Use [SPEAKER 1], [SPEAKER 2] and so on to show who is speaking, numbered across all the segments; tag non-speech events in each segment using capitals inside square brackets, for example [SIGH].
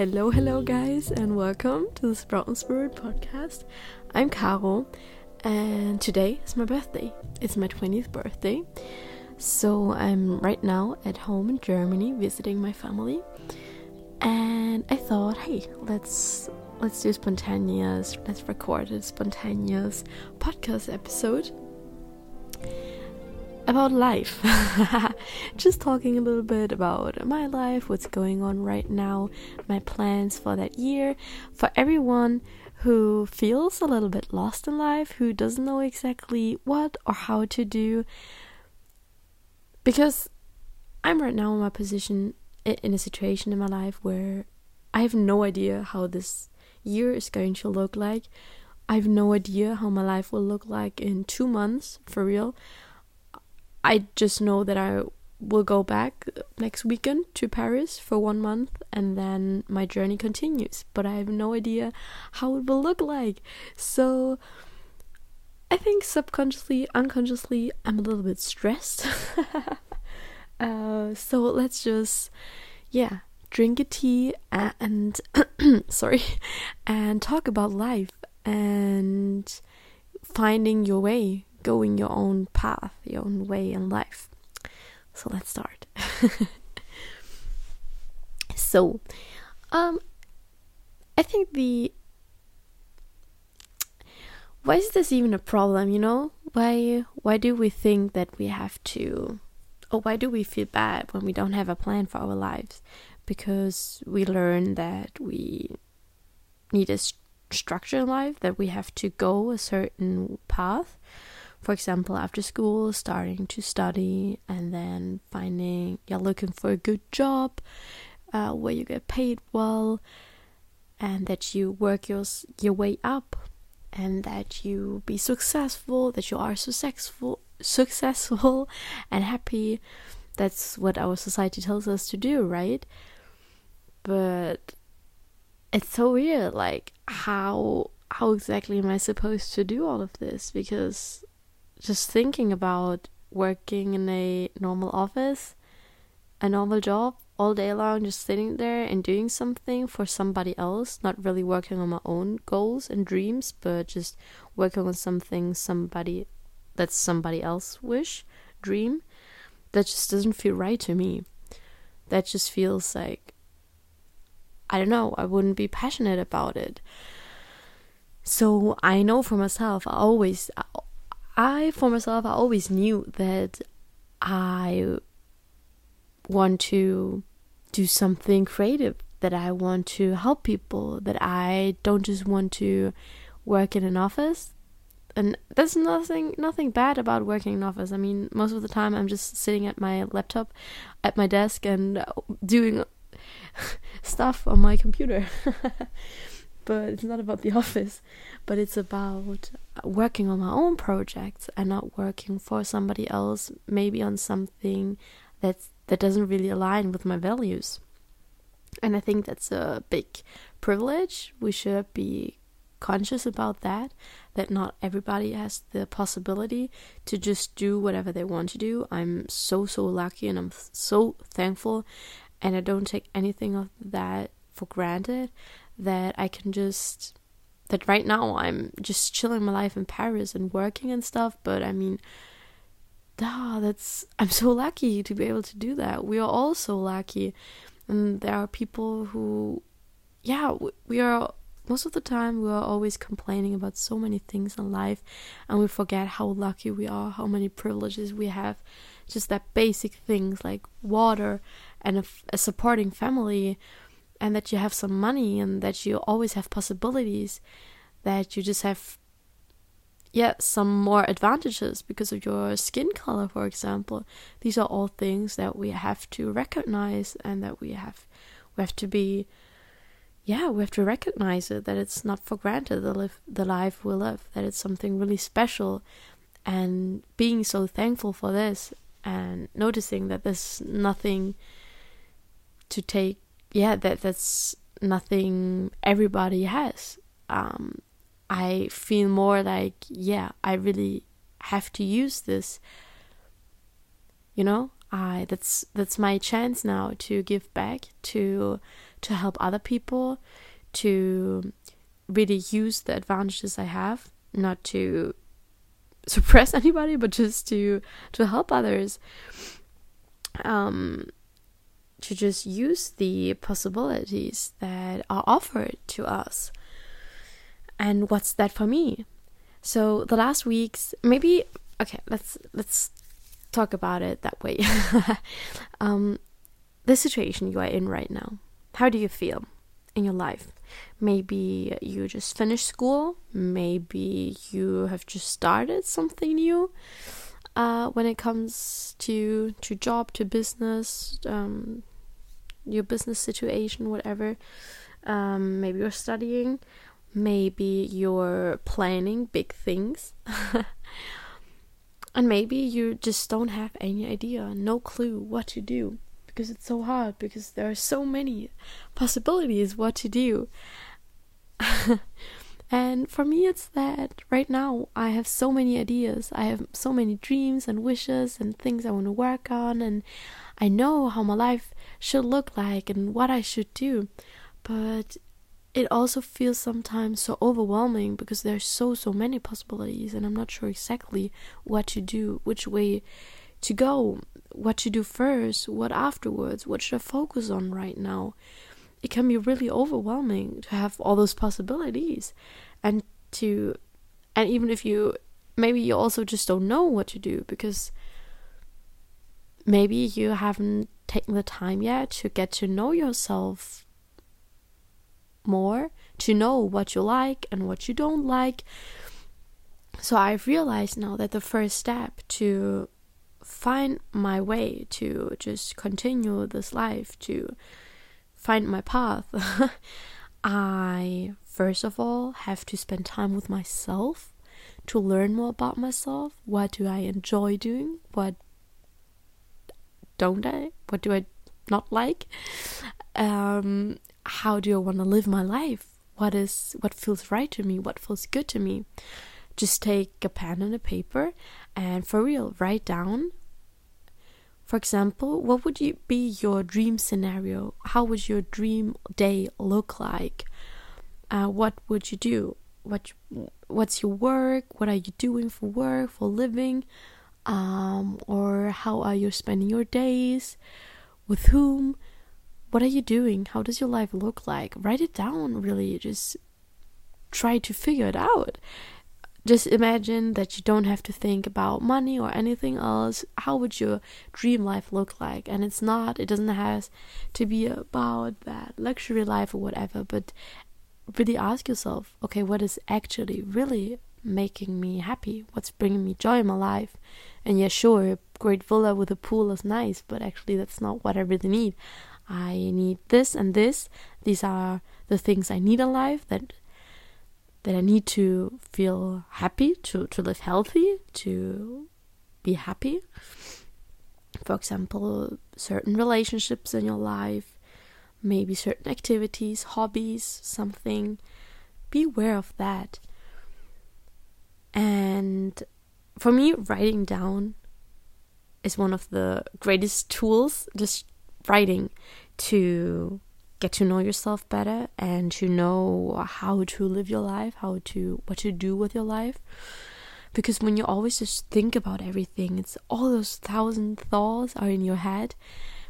[SPEAKER 1] Hello, hello, guys, and welcome to the Sprout and Spirit podcast. I'm Caro, and today is my birthday. It's my 20th birthday, so I'm right now at home in Germany visiting my family. And I thought, hey, let's let's do spontaneous, let's record a spontaneous podcast episode about life. [LAUGHS] Just talking a little bit about my life, what's going on right now, my plans for that year. For everyone who feels a little bit lost in life, who doesn't know exactly what or how to do. Because I'm right now in my position, in a situation in my life where I have no idea how this year is going to look like. I have no idea how my life will look like in two months, for real. I just know that I will go back next weekend to Paris for one month and then my journey continues. But I have no idea how it will look like. So I think subconsciously, unconsciously, I'm a little bit stressed. [LAUGHS] uh, so let's just, yeah, drink a tea and, [COUGHS] sorry, and talk about life and finding your way going your own path, your own way in life. So let's start. [LAUGHS] so, um, I think the why is this even a problem? You know, why why do we think that we have to, or why do we feel bad when we don't have a plan for our lives? Because we learn that we need a st- structure in life, that we have to go a certain path for example, after school, starting to study and then finding you're looking for a good job uh, where you get paid well and that you work your, your way up and that you be successful, that you are successful, successful [LAUGHS] and happy. That's what our society tells us to do, right? But it's so weird, like how how exactly am I supposed to do all of this? Because just thinking about working in a normal office, a normal job all day long, just sitting there and doing something for somebody else, not really working on my own goals and dreams, but just working on something somebody that's somebody else wish, dream, that just doesn't feel right to me. That just feels like I don't know, I wouldn't be passionate about it. So I know for myself, I always I, for myself, I always knew that I want to do something creative, that I want to help people, that I don't just want to work in an office. And there's nothing nothing bad about working in office. I mean, most of the time I'm just sitting at my laptop at my desk and doing [LAUGHS] stuff on my computer. [LAUGHS] but it's not about the [LAUGHS] office, but it's about working on my own projects and not working for somebody else, maybe on something that's that doesn't really align with my values. And I think that's a big privilege. We should be conscious about that that not everybody has the possibility to just do whatever they want to do. I'm so so lucky and I'm so thankful and I don't take anything of that for granted that I can just that right now I'm just chilling my life in Paris and working and stuff, but I mean ah, that's I'm so lucky to be able to do that. We are all so lucky. And there are people who yeah, we are most of the time we are always complaining about so many things in life and we forget how lucky we are, how many privileges we have. Just that basic things like water and a, a supporting family and that you have some money and that you always have possibilities that you just have yeah some more advantages because of your skin color for example. These are all things that we have to recognize and that we have we have to be yeah we have to recognize it that it's not for granted the the life we live that it's something really special. And being so thankful for this and noticing that there's nothing to take yeah, that that's nothing everybody has. Um, I feel more like yeah, I really have to use this. You know, I that's that's my chance now to give back to to help other people, to really use the advantages I have, not to suppress [LAUGHS] anybody, but just to to help others. Um, to just use the possibilities that are offered to us. And what's that for me? So the last weeks, maybe okay, let's let's talk about it that way. [LAUGHS] um, the situation you are in right now. How do you feel in your life? Maybe you just finished school. Maybe you have just started something new. Uh, when it comes to to job, to business, um, your business situation, whatever. Um, maybe you're studying. Maybe you're planning big things. [LAUGHS] and maybe you just don't have any idea, no clue what to do because it's so hard because there are so many possibilities what to do. [LAUGHS] and for me, it's that right now I have so many ideas. I have so many dreams and wishes and things I want to work on, and I know how my life should look like and what I should do. But it also feels sometimes so overwhelming because there's so so many possibilities and I'm not sure exactly what to do, which way to go, what to do first, what afterwards, what should I focus on right now. It can be really overwhelming to have all those possibilities and to and even if you maybe you also just don't know what to do because maybe you haven't taken the time yet to get to know yourself more, to know what you like and what you don't like. So I've realized now that the first step to find my way to just continue this life, to find my path, [LAUGHS] I first of all have to spend time with myself to learn more about myself. What do I enjoy doing? What don't I? What do I not like? Um, how do I want to live my life? What is what feels right to me? What feels good to me? Just take a pen and a paper and for real write down for example, what would you be your dream scenario? How would your dream day look like? Uh, what would you do? What what's your work? What are you doing for work, for living? Um, or how are you spending your days? With whom? What are you doing? How does your life look like? Write it down, really. Just try to figure it out just imagine that you don't have to think about money or anything else. How would your dream life look like? And it's not, it doesn't have to be about that luxury life or whatever, but really ask yourself, okay, what is actually really making me happy? What's bringing me joy in my life? And yeah, sure, a great villa with a pool is nice, but actually, that's not what I really need. I need this and this. These are the things I need in life that that I need to feel happy, to, to live healthy, to be happy. For example, certain relationships in your life, maybe certain activities, hobbies, something. Be aware of that. And for me, writing down is one of the greatest tools, just writing to get to know yourself better and to know how to live your life, how to what to do with your life. Because when you always just think about everything, it's all those thousand thoughts are in your head,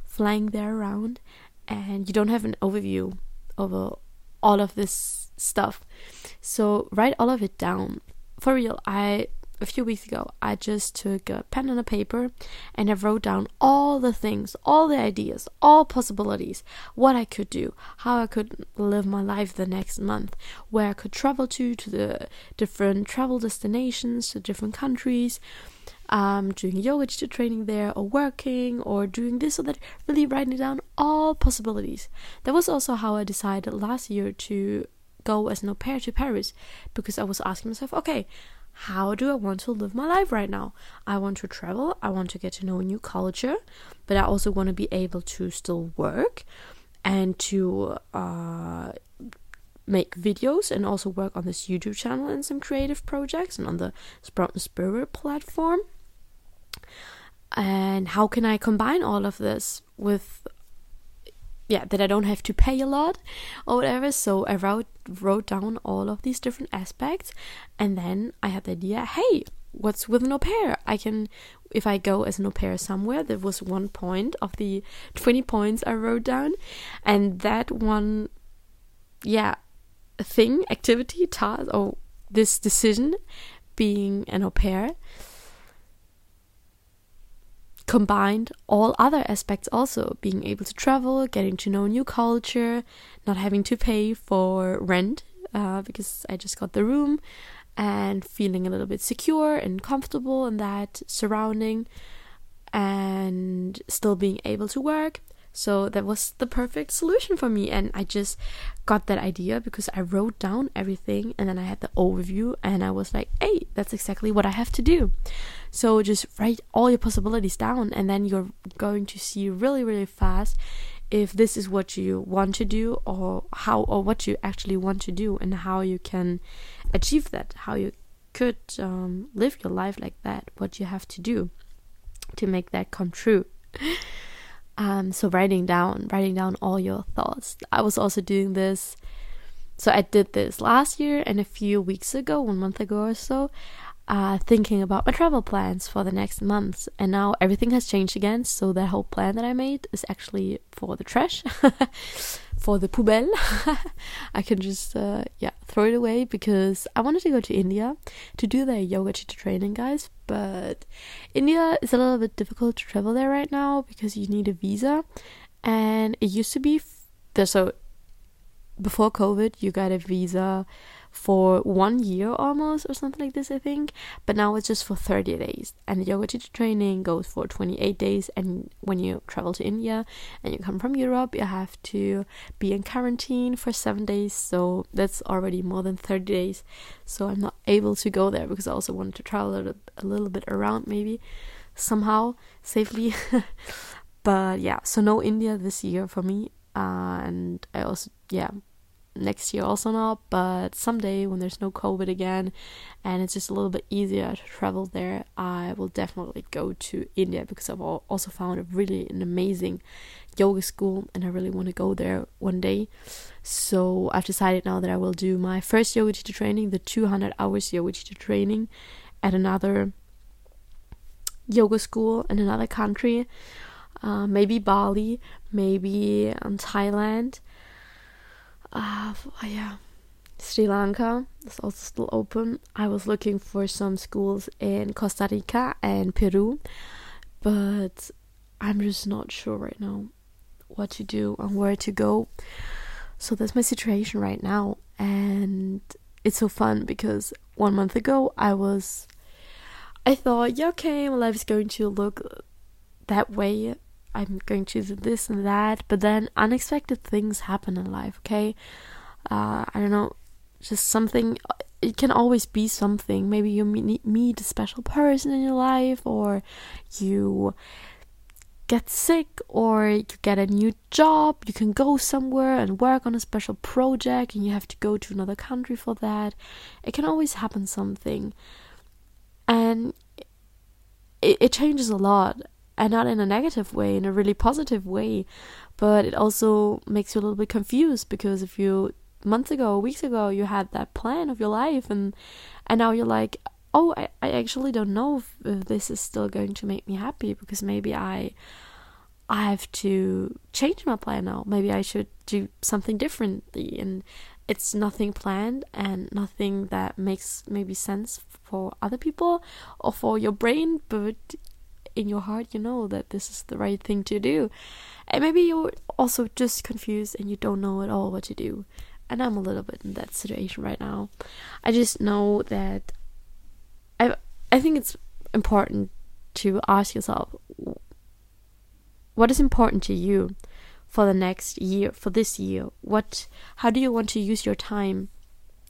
[SPEAKER 1] flying there around, and you don't have an overview over all of this stuff. So write all of it down. For real, I a few weeks ago, I just took a pen and a paper and I wrote down all the things, all the ideas, all possibilities, what I could do, how I could live my life the next month, where I could travel to, to the different travel destinations, to different countries, um, doing yoga teacher training there, or working, or doing this or that, really writing down all possibilities. That was also how I decided last year to go as an au pair to Paris because I was asking myself, okay, how do I want to live my life right now? I want to travel, I want to get to know a new culture, but I also want to be able to still work and to uh, make videos and also work on this YouTube channel and some creative projects and on the Sprout and Spirit platform. And how can I combine all of this with yeah that I don't have to pay a lot or whatever. So I wrote wrote down all of these different aspects, and then I had the idea. Hey, what's with an au pair? I can if I go as an au pair somewhere. That was one point of the twenty points I wrote down, and that one, yeah, thing, activity, task, or this decision, being an au pair combined all other aspects also being able to travel, getting to know new culture, not having to pay for rent uh, because I just got the room, and feeling a little bit secure and comfortable in that surrounding, and still being able to work. So that was the perfect solution for me. And I just got that idea because I wrote down everything and then I had the overview and I was like, hey, that's exactly what I have to do. So just write all your possibilities down and then you're going to see really, really fast if this is what you want to do or how or what you actually want to do and how you can achieve that, how you could um, live your life like that, what you have to do to make that come true. [LAUGHS] Um, so writing down, writing down all your thoughts. I was also doing this. So I did this last year and a few weeks ago, one month ago or so uh, thinking about my travel plans for the next months. And now everything has changed again. So that whole plan that I made is actually for the trash, [LAUGHS] for the poubelle. [LAUGHS] I can just, uh, yeah, throw it away because I wanted to go to India to do their yoga teacher training, guys. But India is a little bit difficult to travel there right now because you need a visa. And it used to be, f- so before COVID, you got a visa for one year almost or something like this, I think. But now it's just for 30 days. And the yoga teacher training goes for 28 days. And when you travel to India and you come from Europe, you have to be in quarantine for seven days. So that's already more than 30 days. So I'm not able to go there because I also wanted to travel a little, bit around maybe somehow safely. [LAUGHS] but yeah, so no India this year for me. Uh, and I also, yeah, next year also not, but someday when there's no COVID again and it's just a little bit easier to travel there, I will definitely go to India because I've also found a really an amazing yoga school and I really want to go there one day. So I've decided now that I will do my first yoga teacher training, the 200 hours yoga teacher training at another yoga school in another country. Uh, maybe Bali, maybe in Thailand uh, yeah, Sri Lanka is also still open. I was looking for some schools in Costa Rica and Peru, but I'm just not sure right now what to do and where to go. So that's my situation right now, and it's so fun because one month ago I was, I thought, yeah, okay, my life is going to look that way I'm going to do this and that, but then unexpected things happen in life, okay? Uh, I don't know, just something, it can always be something. Maybe you meet, meet a special person in your life, or you get sick, or you get a new job, you can go somewhere and work on a special project, and you have to go to another country for that. It can always happen something. And it, it changes a lot and not in a negative way, in a really positive way. But it also makes you a little bit confused because if you months ago, weeks ago, you had that plan of your life, and and now you're like, oh, I, I actually don't know if, if this is still going to make me happy because maybe I I have to change my plan now. Maybe I should do something differently, and it's nothing planned and nothing that makes maybe sense for other people or for your brain, but in your heart you know that this is the right thing to do. And maybe you're also just confused and you don't know at all what to do. And I'm a little bit in that situation right now. I just know that I I think it's important to ask yourself what is important to you for the next year, for this year? What how do you want to use your time?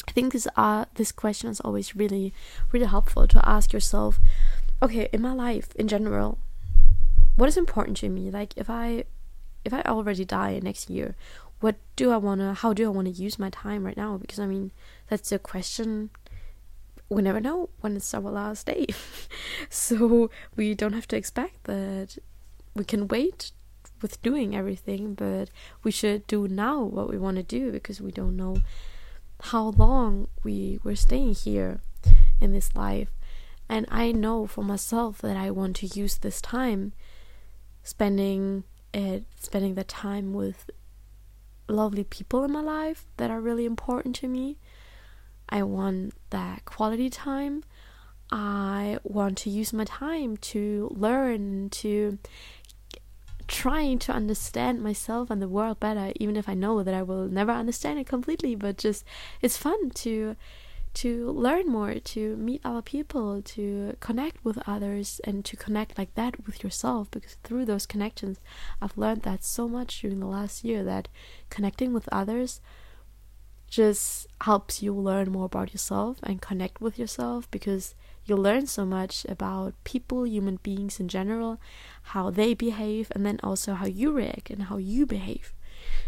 [SPEAKER 1] I think this uh this question is always really really helpful to ask yourself okay, in my life in general, what is important to me? Like if I if I already die next year, what do I wanna how do I wanna use my time right now? Because I mean that's a question we never know when it's our last day. [LAUGHS] so we don't have to expect that we can wait with doing everything, but we should do now what we want to do because we don't know how long we were staying here in this life. And I know for myself that I want to use this time spending it spending the time with lovely people in my life that are really important to me. I want that quality time. I want to use my time to learn, to trying to understand myself and the world better, even if I know that I will never understand it completely. But just it's fun to to learn more, to meet other people, to connect with others, and to connect like that with yourself. Because through those connections, I've learned that so much during the last year that connecting with others just helps you learn more about yourself and connect with yourself because you learn so much about people, human beings in general, how they behave, and then also how you react and how you behave.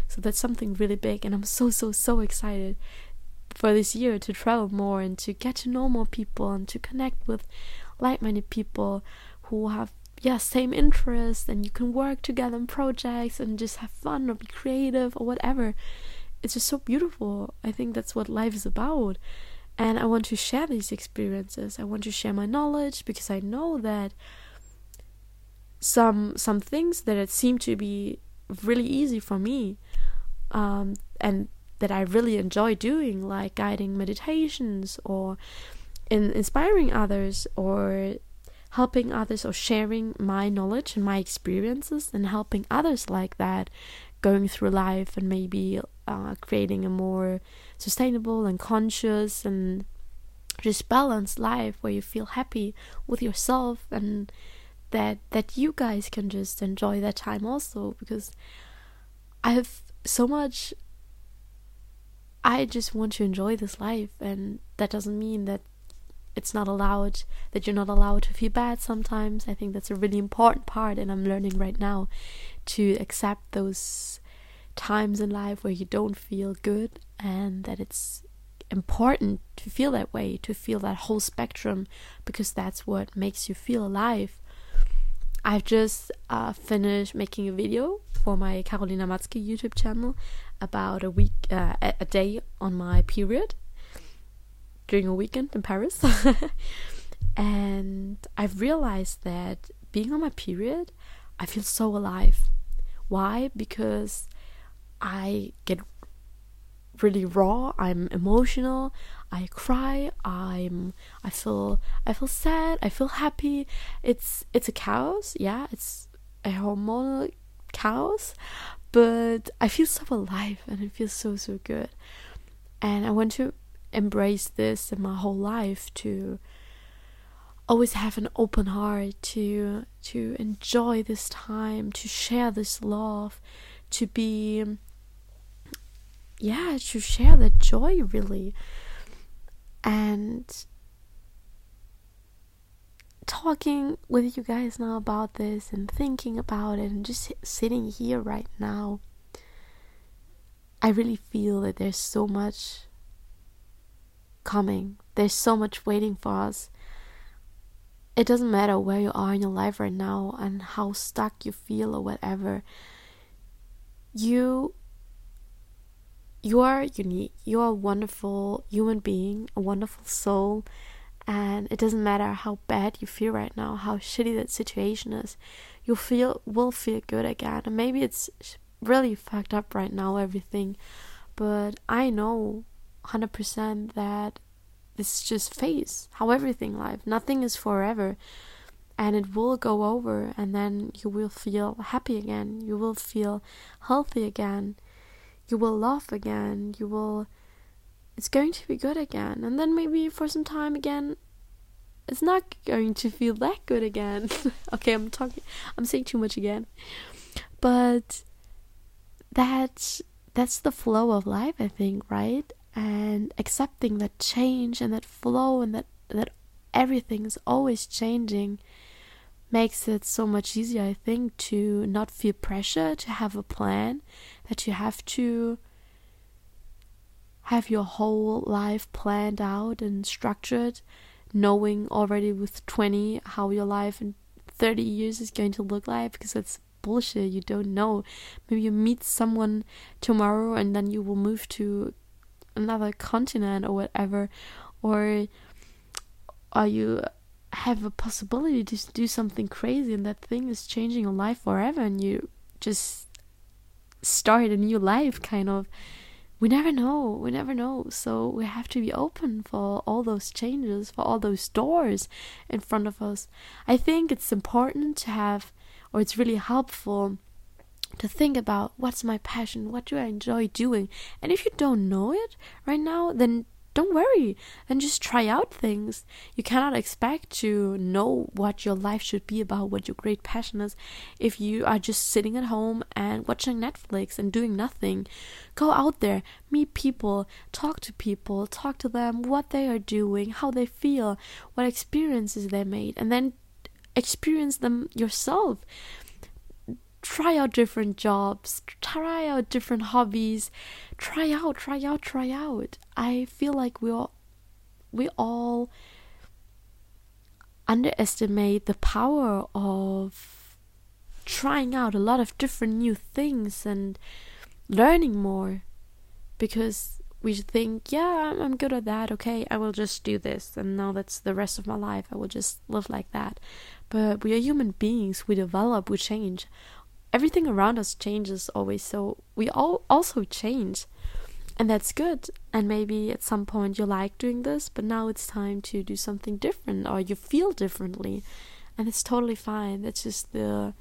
[SPEAKER 1] So that's something really big, and I'm so, so, so excited for this year to travel more and to get to know more people and to connect with like-minded people who have yeah same interests and you can work together on projects and just have fun or be creative or whatever. It's just so beautiful. I think that's what life is about. And i want to share these experiences. I want to share my knowledge because i know that some some things that it seem to be really easy for me um, and that I really enjoy doing, like guiding meditations or in inspiring others or helping others or sharing my knowledge and my experiences and helping others like that going through life and maybe uh, creating a more sustainable and conscious and just balanced life where you feel happy with yourself and that that you guys can just enjoy that time also because I have so much I just want to enjoy this life, and that doesn't mean that it's not allowed, that you're not allowed to feel bad sometimes. I think that's a really important part, and I'm learning right now to accept those times in life where you don't feel good, and that it's important to feel that way, to feel that whole spectrum, because that's what makes you feel alive. I've just uh, finished making a video for my Carolina Matzke YouTube channel about a week, uh, a day on my period during a weekend in Paris. [LAUGHS] and I've realized that being on my period, I feel so alive. Why? Because I get really raw i'm emotional i cry i'm i feel i feel sad i feel happy it's it's a chaos yeah it's a hormonal chaos but I feel so alive and it feels so so good. And I want to embrace this in my whole life to always have an open heart to to enjoy this time, to share this love, to be yeah, to share the joy really. And talking with you guys now about this and thinking about it and just sitting here right now, I really feel that there's so much coming. There's so much waiting for us. It doesn't matter where you are in your life right now and how stuck you feel or whatever. You you are unique. You are a wonderful human being, a wonderful soul and it doesn't matter how bad you feel right now, how shitty that situation is, you feel will feel good again. And maybe it's really fucked up right now, everything, but I know 100% that this is just phase. How everything life, nothing is forever, and it will go over, and then you will feel happy again. You will feel healthy again. You will laugh again. You will it's going to be good again. And then maybe for some time again, it's not going to feel [LAUGHS] that good again. [LAUGHS] okay, I'm talking, I'm saying too much again. But that's that's the flow of life, I think, right? And accepting that change and that flow and that that everything is always changing makes it so much easier, I think, to not feel pressure, to have a plan, that you have to have your whole life planned out and structured, knowing already with 20 how your life in 30 years is going to look like because it's bullshit. You don't know. Maybe you meet someone tomorrow and then you will move to another continent or whatever, or are you have a possibility to do something crazy and that thing is changing your life forever and you just start a new life kind of we never know we never know. So we have to be open for all those changes for all those doors in front of us. I think it's important to have or it's really helpful to think about what's my passion what do i enjoy doing? And if you don't know it right now then don't worry and just try out things. You cannot expect to know what your life should be about, what your great passion is, if you are just sitting at home and watching Netflix and doing nothing. Go out there, meet people, talk to people, talk to them what they are doing, how they feel, what experiences they made, and then experience them yourself try out different jobs, try out different hobbies, try out, try out, try out. I feel like we all we all underestimate the power of trying out a lot of different new things and learning more because we think, yeah, I'm good at that. Okay, I will just do this, and now that's the rest of my life. I will just live like that. But we are human beings. We develop. We change everything around us changes always so we all also change. And that's good. And maybe at some point you like doing this but now it's time to do something different or you feel differently. And it's totally fine. That's just the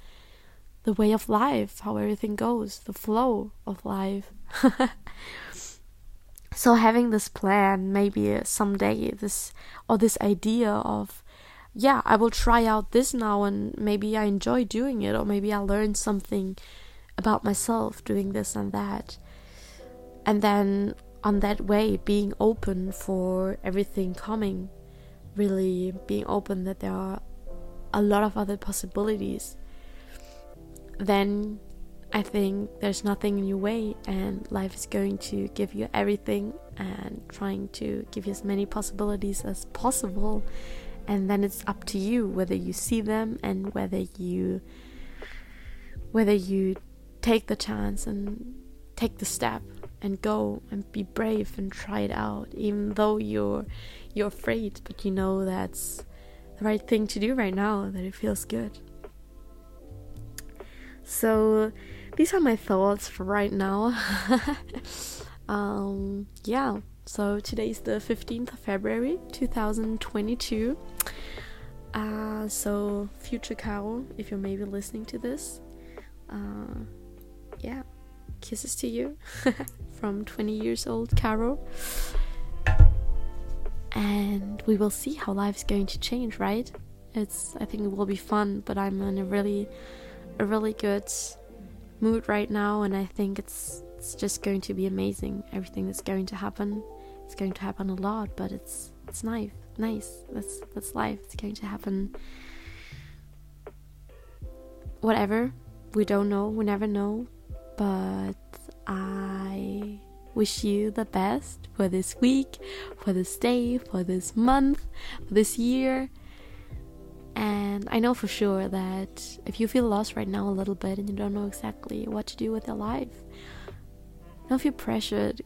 [SPEAKER 1] the way of life how everything goes the flow of life. [LAUGHS] So having this plan maybe someday this or this idea of yeah, I will try out this now and maybe I enjoy doing it or maybe I learn something about myself doing this and that. And then on that way being open for everything coming, really being open that there are a lot of other possibilities. Then I think there's nothing in your way, and life is going to give you everything and trying to give you as many possibilities as possible and then it's up to you whether you see them and whether you whether you take the chance and take the step and go and be brave and try it out even though you're you're afraid but you know that's the right thing to do right now that it feels good. So these are my thoughts for right now. [LAUGHS] Um yeah. So today is the 15th of February 2022. Uh, so, future Carol, if you're maybe listening to this, uh, yeah, kisses to you [LAUGHS] from 20 years old Carol. And we will see how life's going to change, right? It's, I think it will be fun, but I'm in a really, a really good mood right now, and I think it's it's just going to be amazing. Everything that's going to happen. It's going to happen a lot, but it's it's nice. Nice. That's that's life. It's going to happen. Whatever. We don't know. We never know. But I wish you the best for this week, for this day, for this month, for this year. And I know for sure that if you feel lost right now a little bit and you don't know exactly what to do with your life, don't feel pressured,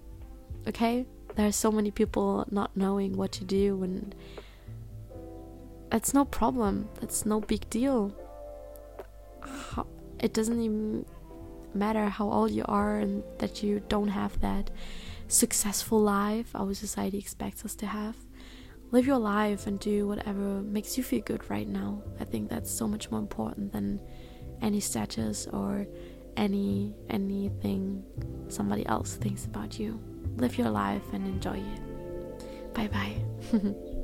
[SPEAKER 1] okay? There are so many people not knowing what to do, and that's no problem. That's no big deal. it doesn't even matter how old you are and that you don't have that successful life our society expects us to have. Live your life and do whatever makes you feel good right now. I think that's so much more important than any status or any anything somebody else thinks about you. Live your life and enjoy it. Bye bye. [LAUGHS]